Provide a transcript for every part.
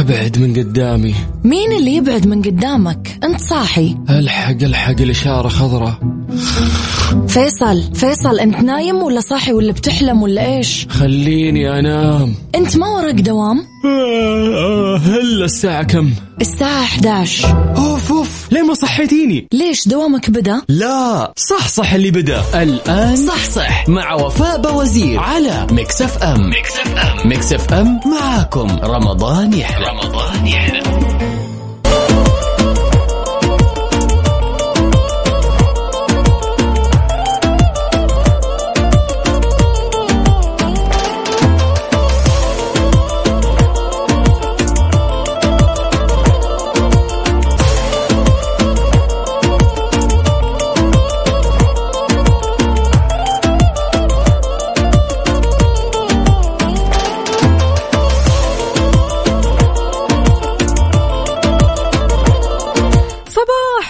أبعد من قدامي. مين اللي يبعد من قدامك؟ أنت صاحي. ألحق ألحق الإشارة خضراء. فيصل فيصل انت نايم ولا صاحي ولا بتحلم ولا إيش؟ خليني انام. انت ما وراك دوام؟ هلا الساعة كم؟ الساعة 11 أوف أوف ليه ما صحيتيني؟ ليش دوامك بدأ؟ لا صح صح اللي بدأ. الآن صح صح. مع وفاء باوزير على Mix FM Mix FM Mix FM معاكم رمضان يحلى. رمضان يحلى.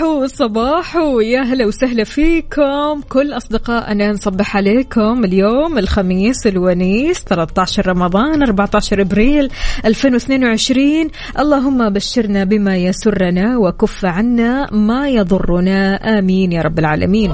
صباحو صباحو يا هلا وسهلا فيكم. كل أصدقائنا نصبح عليكم اليوم الخميس الونيس 13 رمضان 14 أبريل 2022 اللهم بشرنا بما يسرنا وكف عنا ما يضرنا. آمين يا رب العالمين.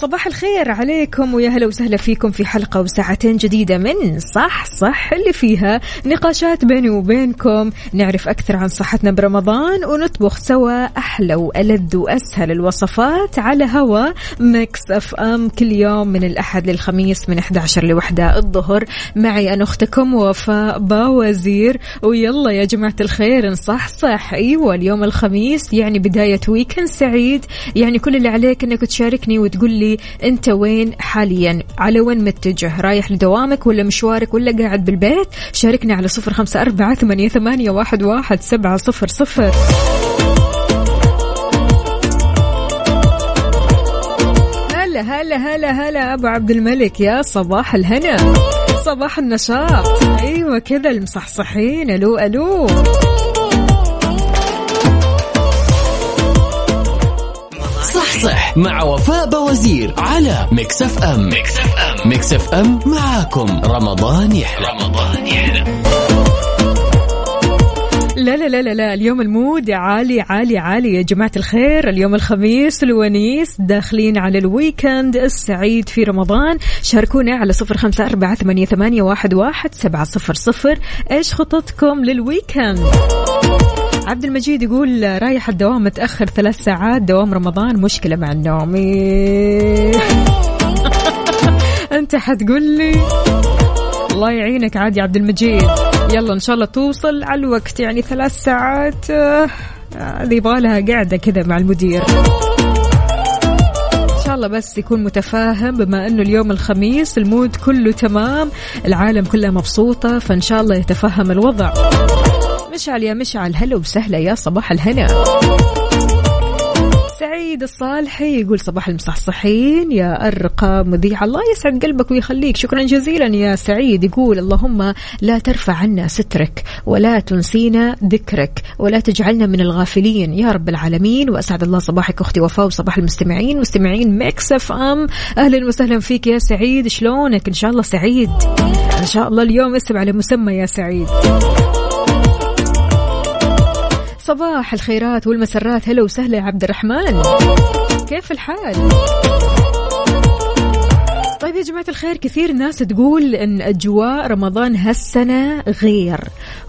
صباح الخير عليكم ويا هلا وسهلا فيكم في حلقة وساعتين جديدة من صح صح اللي فيها نقاشات بيني وبينكم. نعرف أكثر عن صحتنا برمضان ونطبخ سوا أحلى وألذ وأسهل الوصفات على هوا. Mix FM كل يوم من الأحد للخميس من 11 لوحدة الظهر. معي أنا أختكم وفاء باوزير. ويلا يا جماعة الخير نصح صح أيوة اليوم الخميس يعني بداية weekend سعيد. يعني كل اللي عليك أنك تشاركني وتقول لي أنت وين حاليا؟ على وين متجه؟ رايح لدوامك ولا مشوارك ولا قاعد بالبيت؟ شاركني على صفر خمسة أربعة ثمانية, ثمانية واحد, واحد سبعة صفر صفر. هلا هلا هلا هلا أبو عبد الملك يا صباح الهنا صباح النشاط. أيوه كذا المصحصحين hello hello. مع وفاء باوزير على ميكس اف ام ميكس اف ام ميكس اف ام معاكم. رمضان يحلى. رمضان يحلى. لا لا لا لا لا. اليوم ال mood عالي عالي عالي. يا جماعة الخير اليوم الخميس الونيس. داخلين على ال weekend السعيد في رمضان. شاركونا على صفر خمسة أربعة ثمانية, ثمانية واحد, واحد سبعة صفر صفر. إيش خططكم لل weekend؟ عبد المجيد يقول رايح الدوام متأخر ثلاث ساعات دوام رمضان مشكلة مع النوم. أنت حتقول لي؟ الله يعينك عاد يا عبد المجيد. يلا إن شاء الله توصل على الوقت يعني ثلاث ساعات. هذه يبغى لها قاعدة كذا مع المدير. إن شاء الله بس يكون متفاهم بما إنه اليوم الخميس ال mood كله تمام العالم كلها مبسوطة فإن شاء الله يتفهم الوضع. مشعل يا مشعل. هلا وسهلا يا صباح الهنا. سعيد الصالحي يقول صباح المصحصحين. يا أرقى مذيع الله يسعد قلبك ويخليك. شكرا جزيلا يا سعيد يقول اللهم لا ترفع عنا سترك ولا تنسينا ذكرك ولا تجعلنا من الغافلين. يا رب العالمين. وأسعد الله صباحك أختي وفاء وصباح المستمعين. مستمعين ميكس اف ام. أهلا وسهلا فيك يا سعيد. شلونك؟ إن شاء الله سعيد. إن شاء الله اليوم اسم على مسمى يا سعيد. صباح الخيرات والمسرات هلا وسهلا يا عبد الرحمن كيف الحال؟ طيب يا جماعة الخير كثير ناس تقول إن أجواء رمضان هالسنة غير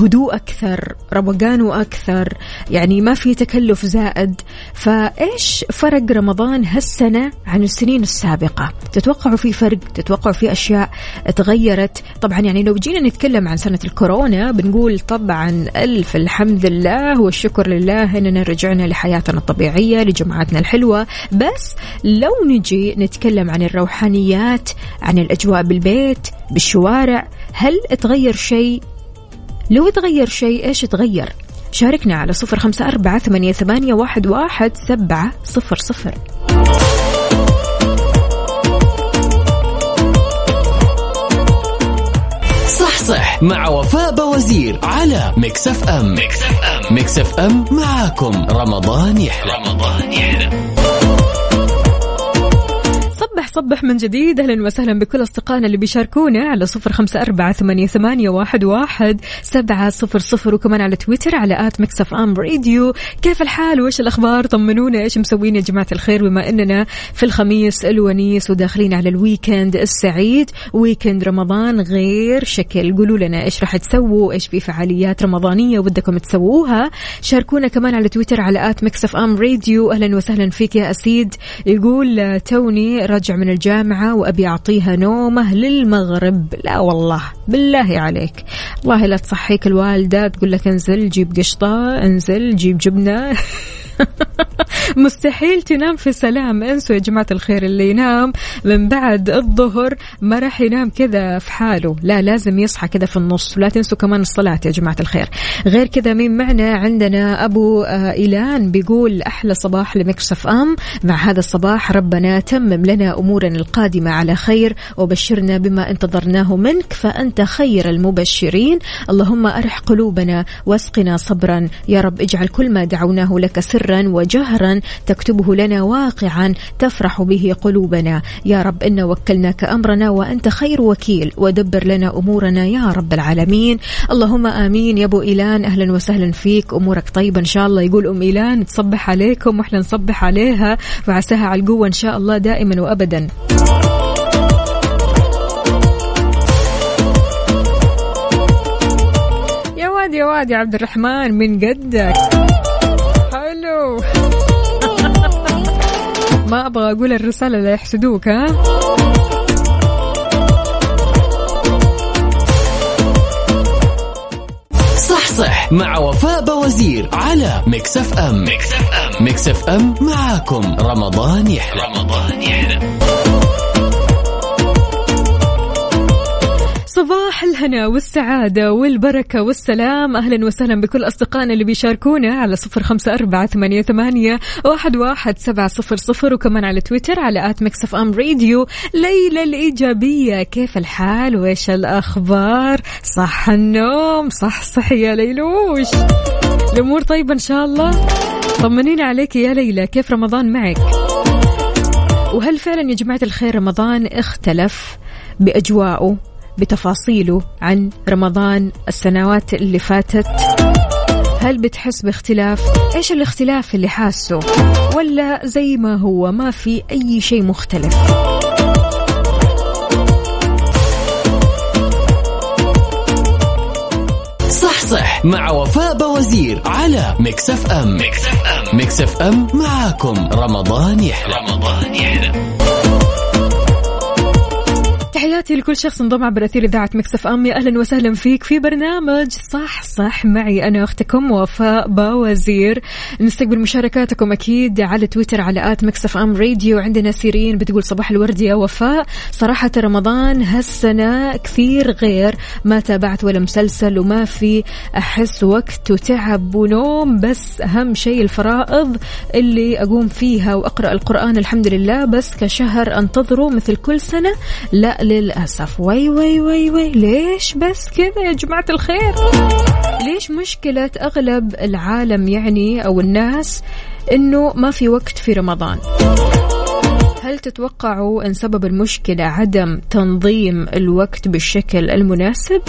هدوء أكثر روقان أكثر يعني ما في تكلف زائد. فإيش فرق رمضان هالسنة عن السنين السابقة؟ تتوقعوا في فرق؟ تتوقعوا في أشياء تغيرت؟ طبعا يعني لو جينا نتكلم عن سنة الكورونا بنقول طبعا ألف الحمد لله والشكر لله إننا رجعنا لحياتنا الطبيعية لجمعاتنا الحلوة. بس لو نجي نتكلم عن الروحانيات عن الأجواء بالبيت بالشوارع. هل تغير شيء؟ لو تغير شيء إيش تغير؟ شاركنا على صفر خمسة أربعة ثمانية, واحد, سبعة صفر صفر. صح صح مع وفاء باوزير على ميكس اف ام ميكس اف ام معاكم. رمضان يحلى. رمضان يحلى. نصبح من جديد. أهلا وسهلا بكل أصدقائنا اللي بيشاركونا على صفر خمسة أربعة ثمانية, واحد سبعة صفر صفر وكمان على تويتر على at ميكس اف ام راديو. كيف الحال؟ وإيش الأخبار؟ طمنونا. إيش مسوين يا جماعة الخير؟ بما أننا في الخميس الونيس وداخلين على ال weekend السعيد. weekend رمضان غير شكل. قولوا لنا إيش راح تسووا؟ إيش في فعاليات رمضانية ودكم تسووها؟ شاركونا كمان على تويتر على at ميكس اف ام راديو. أهلا وسهلا فيك يا أسيد. يقول توني راجع من الجامعة وأبي أعطيها نومه للمغرب. لا والله بالله عليك. والله لا تصحيك الوالدة تقول لك انزل جيب قشطة انزل جيب جبنة. مستحيل تنام في سلام انسوا يا جماعة الخير اللي ينام. من بعد الظهر ما راح ينام كذا في حاله. لا لازم يصحى كذا في النص. ولا تنسوا كمان الصلاة يا جماعة الخير. غير كذا مين معنا؟ عندنا أبو آه، إيلان بيقول أحلى صباح لمكسف أم. مع هذا الصباح ربنا تمم لنا أمورنا القادمة على خير وبشرنا بما انتظرناه منك فأنت خير المبشرين. اللهم أرح قلوبنا واسقنا صبرا. يا رب اجعل كل ما دعوناه لك سرا وجهرا. تكتبه لنا واقعا تفرح به قلوبنا. يا رب إن وكلناك أمرنا وأنت خير وكيل. ودبر لنا أمورنا يا رب العالمين. اللهم آمين. يا أبو إيلان أهلا وسهلا فيك. أمورك طيبة إن شاء الله. يقول أم إيلان تصبح عليكم وإحنا نصبح عليها. وعساها على القوة إن شاء الله دائما وأبدا. يا واد يا واد يا عبد الرحمن من قدك حلو ما أبغى أقول الرسالة لا يحسدوك ها؟ صح صح. مع وفاء باوزير على ميكس اف ام ميكس اف ام ميكس اف ام معاكم. رمضان يحلى. رمضان يحلى. صباح الهنا والسعادة والبركة والسلام. أهلا وسهلا بكل أصدقائنا اللي بيشاركونا على صفر خمسة أربعة ثمانية, ثمانية واحد, واحد سبعة صفر صفر وكمان على تويتر على at ميكس اف ام راديو. ليلى الإيجابية كيف الحال؟ وإيش الأخبار؟ صح النوم صح صح يا ليلوش. الأمور طيبة إن شاء الله؟ طمنينا عليك يا ليلى كيف رمضان معك؟ وهل فعلا يا جماعة الخير رمضان اختلف بأجواءه؟ بتفاصيله عن رمضان السنوات اللي فاتت هل بتحس باختلاف؟ إيش الاختلاف اللي حاسه؟ ولا زي ما هو ما في أي شيء مختلف؟ صح صح مع وفاء باوزير على ميكس اف ام ميكس اف ام ميكس اف ام معاكم رمضان يحلى رمضان يحلى تحياتي لكل شخص انضم عبر أثير إذاعة ميكس اف ام. يا أهلا وسهلا فيك. في برنامج صح صح معي أنا أختكم وفاء باوزير. نستقبل مشاركاتكم أكيد على تويتر على at ميكس اف ام راديو. عندنا سيرين بتقول صباح الورد يا وفاء. صراحة رمضان هالسنة كثير غير ما تابعت ولا مسلسل وما في أحس وقت وتعب ونوم. بس أهم شيء الفرائض اللي أقوم فيها وأقرأ القرآن الحمد لله. بس كشهر أنتظره مثل كل سنة. لا للأسف وي وي وي وي. ليش بس كذا يا جماعة الخير؟ ليش مشكلة أغلب العالم يعني أو الناس أنه ما في وقت في رمضان؟ هل تتوقعوا أن سبب المشكلة عدم تنظيم الوقت بالشكل المناسب؟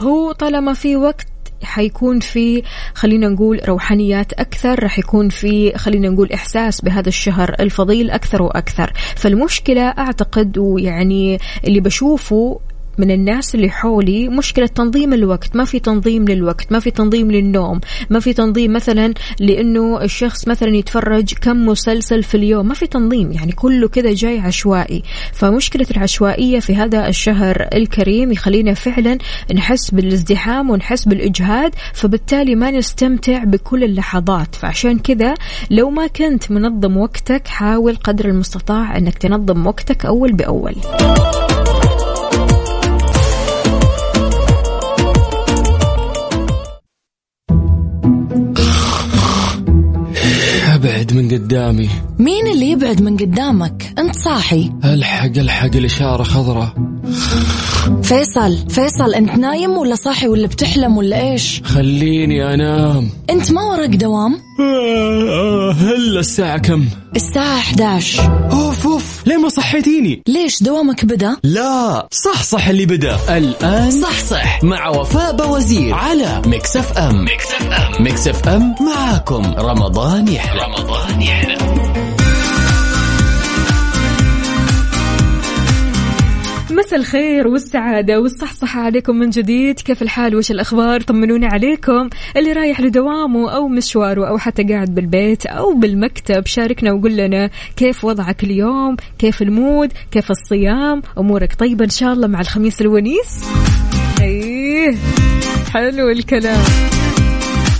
هو طالما في وقت حيكون في خلينا نقول روحانيات أكثر رح يكون في خلينا نقول إحساس بهذا الشهر الفضيل أكثر وأكثر. فالمشكلة أعتقد ويعني اللي بشوفه من الناس اللي حولي مشكلة تنظيم الوقت. ما في تنظيم للوقت ما في تنظيم للنوم ما في تنظيم مثلا لأنه الشخص مثلا يتفرج كم مسلسل في اليوم. ما في تنظيم يعني كله كذا جاي عشوائي. فمشكلة العشوائية في هذا الشهر الكريم يخلينا فعلا نحس بالازدحام ونحس بالإجهاد فبالتالي ما نستمتع بكل اللحظات. فعشان كذا لو ما كنت منظم وقتك حاول قدر المستطاع أنك تنظم وقتك أول بأول. أبعد من قدامي. مين اللي يبعد من قدامك؟ أنت صاحي. ألحق ألحق الإشارة خضراء. فيصل فيصل أنت نايم ولا صاحي ولا بتحلم ولا إيش؟ خليني أنام. أنت ما وراك دوام؟ آه آه هلا الساعة كم؟ الساعة 11 أوف أوف. ليه ما صحيتيني؟ ليش دوامك بدأ؟ لا صح صح اللي بدأ. الآن صح صح. مع وفاء باوزير على ميكس اف ام ميكس اف ام ميكس اف ام معاكم. رمضان يحلى. رمضان يحلى. مساء الخير والسعادة والصحصحة عليكم من جديد. كيف الحال؟ وش الأخبار؟ طمنوني عليكم. اللي رايح لدوامه أو مشواره أو حتى قاعد بالبيت أو بالمكتب شاركنا وقول لنا كيف وضعك اليوم؟ كيف المود؟ كيف الصيام؟ أمورك طيبة إن شاء الله مع الخميس الونيس؟ أيه حلو الكلام.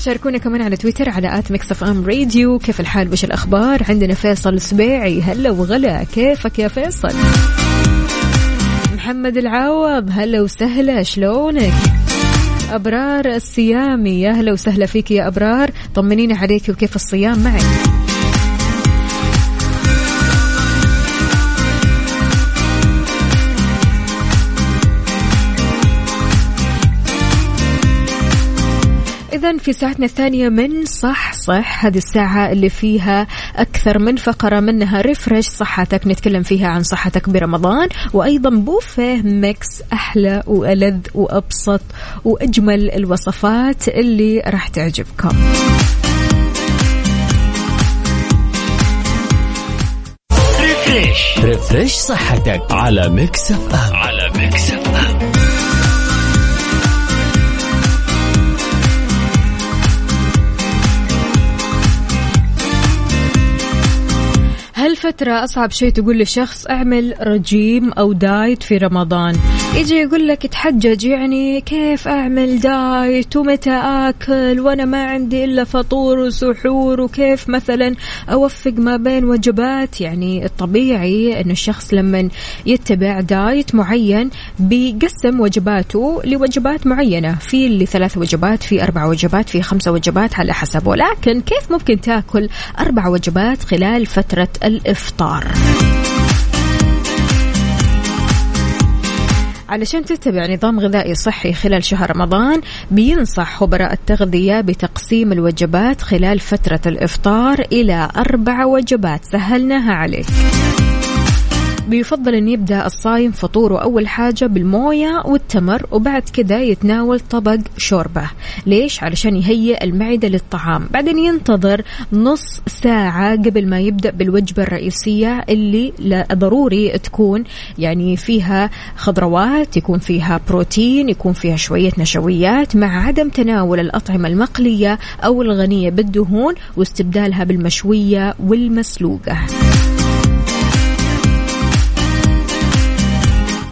شاركونا كمان على تويتر على at Mix FM Radio. كيف الحال؟ وش الأخبار؟ عندنا فيصل سبيعي هلا وغلا. كيفك يا فيصل؟ محمد العوض هلا وسهلا شلونك؟ أبرار الصيامي يا هلا وسهلا فيك يا أبرار. طمنينا عليك وكيف الصيام معك؟ إذا في ساعتنا الثانية من صح صح هذه الساعة اللي فيها أكثر من فقرة منها refresh صحتك نتكلم فيها عن صحتك برمضان. وأيضا بوفيه Mix أحلى وألذ وأبسط وأجمل الوصفات اللي راح تعجبكم. refresh refresh صحتك على Mix FM. على Mix FM. هالفترة أصعب شيء تقول لشخص أعمل رجيم أو diet في رمضان. يجي يقول لك تحجج يعني كيف أعمل diet ومتى آكل وأنا ما عندي إلا فطور وسحور وكيف مثلا أوفق ما بين وجبات؟ يعني الطبيعي أن الشخص لما يتبع diet معين بيقسم وجباته لوجبات معينة. في اللي ثلاث وجبات في أربع وجبات في خمسة وجبات على حسب ولكن كيف ممكن تأكل أربع وجبات خلال فترة الإفطار. علشان تتبع نظام غذائي صحي خلال شهر رمضان بينصح خبراء التغذية بتقسيم الوجبات خلال فترة الإفطار إلى أربع وجبات سهلناها عليك. بيفضل أن يبدأ الصايم فطوره أول حاجة بالموية والتمر وبعد كذا يتناول طبق شوربة. ليش؟ علشان يهيئ المعدة للطعام. بعدين ينتظر نص ساعة قبل ما يبدأ بالوجبة الرئيسية اللي ضروري تكون يعني فيها خضروات يكون فيها بروتين يكون فيها شوية نشويات مع عدم تناول الأطعمة المقلية أو الغنية بالدهون واستبدالها بالمشوية والمسلوقة.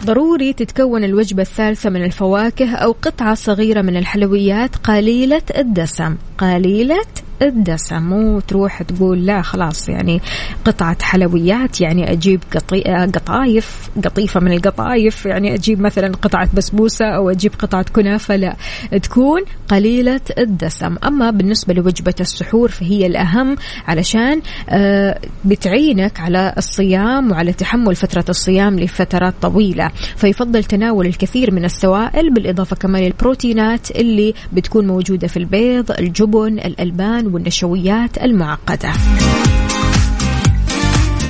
ضروري تتكون الوجبة الثالثة من الفواكه أو قطعة صغيرة من الحلويات قليلة الدسم. قليلة الدسم مو تروح تقول لا خلاص يعني قطعة حلويات يعني أجيب قطي... قطايف قطيفة من القطايف يعني أجيب مثلا قطعة بسبوسة أو أجيب قطعة كنافة لا تكون قليلة الدسم. أما بالنسبة لوجبة السحور فهي الأهم علشان آه بتعينك على الصيام وعلى تحمل فترة الصيام لفترات طويلة. فيفضل تناول الكثير من السوائل بالإضافة كمان للبروتينات اللي بتكون موجودة في البيض الجبن الألبان والنشويات المعقدة.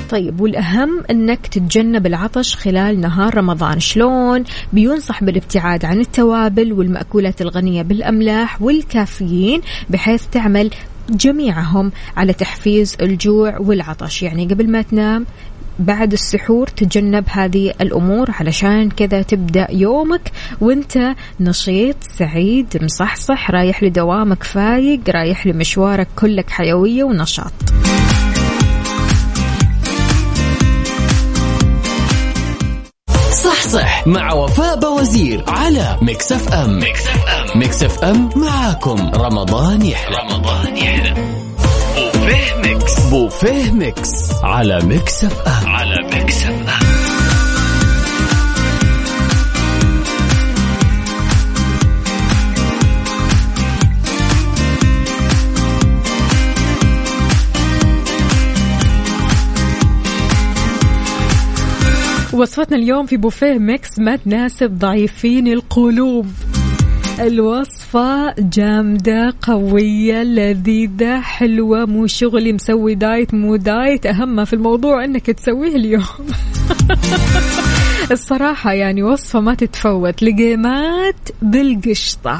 طيب والأهم أنك تتجنب العطش خلال نهار رمضان. شلون؟ بينصح بالابتعاد عن التوابل والمأكولات الغنية بالأملاح والكافيين بحيث تعمل جميعهم على تحفيز الجوع والعطش. يعني قبل ما تنام بعد السحور تجنب هذه الأمور علشان كذا تبدأ يومك وانت نشيط سعيد مصحصح رايح لدوامك فايق رايح لمشوارك كلك حيوية ونشاط. صح صح مع وفاء بوزير على Mix FM. Mix FM. Mix FM معاكم. رمضان يحلى. رمضان يحلى. بوفيه Mix. بوفيه Mix على Mix FM. وصفتنا اليوم في بوفيه Mix ما تناسب ضعيفين القلوب. الوصفة جامدة قوية لذيذة حلوة مو شغلي مسوي diet مو diet. أهم في الموضوع أنك تسويه اليوم. الصراحة يعني وصفة ما تتفوت. لقيمات بالقشطة.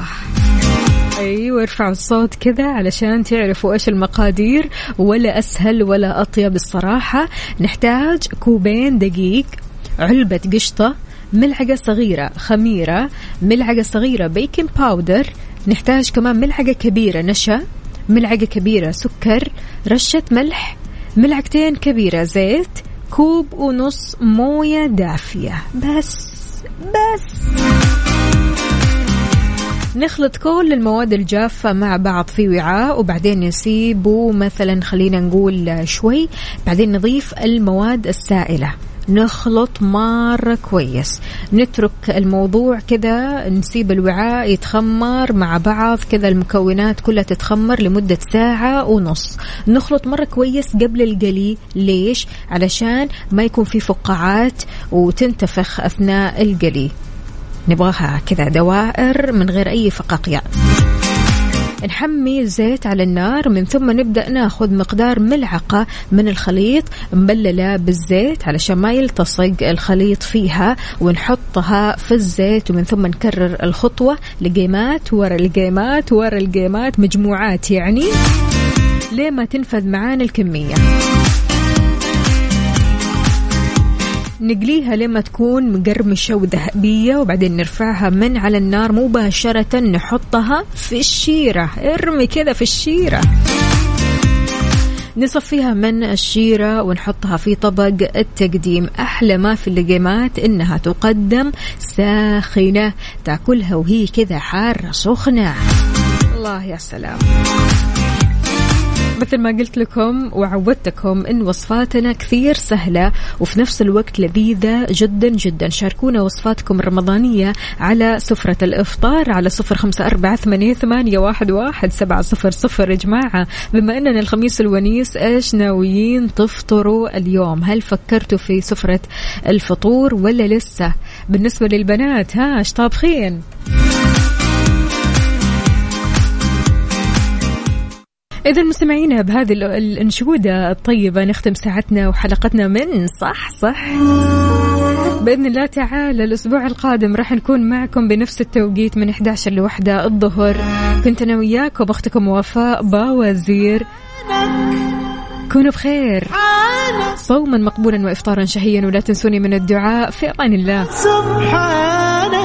أيوه ارفعوا الصوت كذا علشان تعرفوا إيش المقادير. ولا أسهل ولا أطيب الصراحة. نحتاج كوبين دقيق علبة قشطة ملعقه صغيرة خميرة ملعقه صغيرة baking powder نحتاج كمان ملعقه كبيرة نشا ملعقه كبيرة سكر رشة ملح ملعقتين كبيرة زيت كوب ونص موية دافية. بس بس. نخلط كل المواد الجافة مع بعض في وعاء وبعدين نسيبه مثلا خلينا نقول شوي. بعدين نضيف المواد السائلة. نخلط مرة كويس. نترك الموضوع كذا نسيب الوعاء يتخمر مع بعض كذا المكونات كلها تتخمر لمدة ساعة ونص. نخلط مرة كويس قبل القلي ليش؟ علشان ما يكون في فقاعات وتنتفخ أثناء القلي نبغاها كذا دوائر من غير أي فقاقيع. نحمي الزيت على النار من ثم نبدأ ناخذ مقدار ملعقة من الخليط مبللة بالزيت علشان ما يلتصق الخليط فيها ونحطها في الزيت ومن ثم نكرر الخطوة. لقيمات ورا القيمات ورا القيمات مجموعات يعني ليه ما تنفذ معانا الكمية. نقليها لما تكون مقرمشة وذهبية وبعدين نرفعها من على النار مباشرة نحطها في الشيرة. ارمي كذا في الشيرة. نصفيها من الشيرة ونحطها في طبق التقديم. أحلى ما في اللقيمات إنها تقدم ساخنة تأكلها وهي كذا حارة سخنة. الله يا سلام. مثل ما قلت لكم وعودتكم إن وصفاتنا كثير سهلة وفي نفس الوقت لذيذة جدا جدا. شاركونا وصفاتكم الرمضانية على سفرة الإفطار على صفر خمسة أربعة ثمانية, ثمانية واحد, واحد سبعة صفر صفر. يا جماعة بما إننا الخميس الونيس إيش ناويين تفطروا اليوم؟ هل فكرتوا في سفرة الفطور ولا لسه؟ بالنسبة للبنات ها إيش طابخين؟ إذا مستمعينا بهذه الأنشودة الطيبة نختم ساعتنا وحلقتنا من صح صح. بإذن الله تعالى الأسبوع القادم راح نكون معكم بنفس التوقيت من 11 لوحدة الظهر. كنت أنا وياكم أختكم وفاء باوزير. كونوا بخير. صوما مقبولا وإفطارا شهيا ولا تنسوني من الدعاء. في أمان الله. سبحان